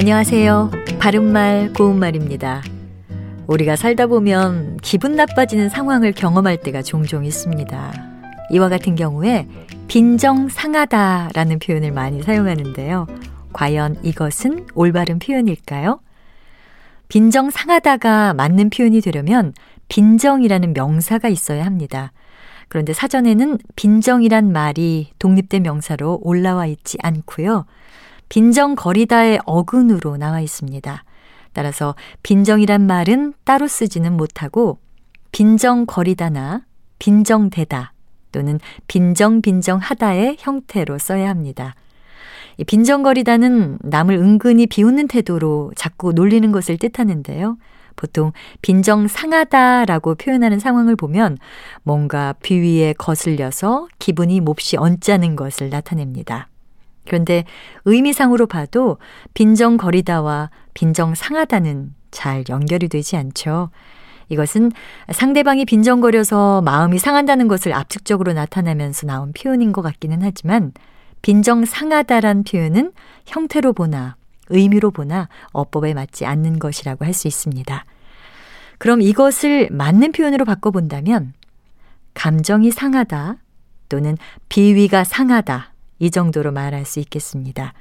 안녕하세요. 바른말 고운말입니다. 우리가 살다 보면 기분 나빠지는 상황을 경험할 때가 종종 있습니다. 이와 같은 경우에 빈정상하다 라는 표현을 많이 사용하는데요. 과연 이것은 올바른 표현일까요? 빈정상하다가 맞는 표현이 되려면 빈정이라는 명사가 있어야 합니다. 그런데 사전에는 빈정이란 말이 독립된 명사로 올라와 있지 않고요. 빈정거리다의 어근으로 나와 있습니다. 따라서 빈정이란 말은 따로 쓰지는 못하고 빈정거리다나 빈정대다 또는 빈정빈정하다의 형태로 써야 합니다. 빈정거리다는 남을 은근히 비웃는 태도로 자꾸 놀리는 것을 뜻하는데요. 보통 빈정상하다라고 표현하는 상황을 보면 뭔가 비위에 거슬려서 기분이 몹시 언짢은 것을 나타냅니다. 그런데 의미상으로 봐도 빈정거리다와 빈정상하다는 잘 연결이 되지 않죠. 이것은 상대방이 빈정거려서 마음이 상한다는 것을 압축적으로 나타내면서 나온 표현인 것 같기는 하지만 빈정상하다란 표현은 형태로 보나 의미로 보나 어법에 맞지 않는 것이라고 할 수 있습니다. 그럼 이것을 맞는 표현으로 바꿔본다면 감정이 상하다 또는 비위가 상하다 이 정도로 말할 수 있겠습니다.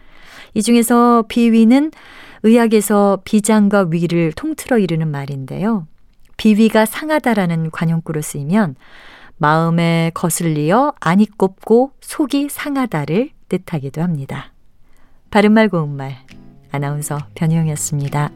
이 중에서 비위는 의학에서 비장과 위를 통틀어 이르는 말인데요. 비위가 상하다라는 관용구로 쓰이면 마음에 거슬리어 안이 꼽고 속이 상하다를 뜻하기도 합니다. 바른말 고운말 아나운서 변희영이었습니다.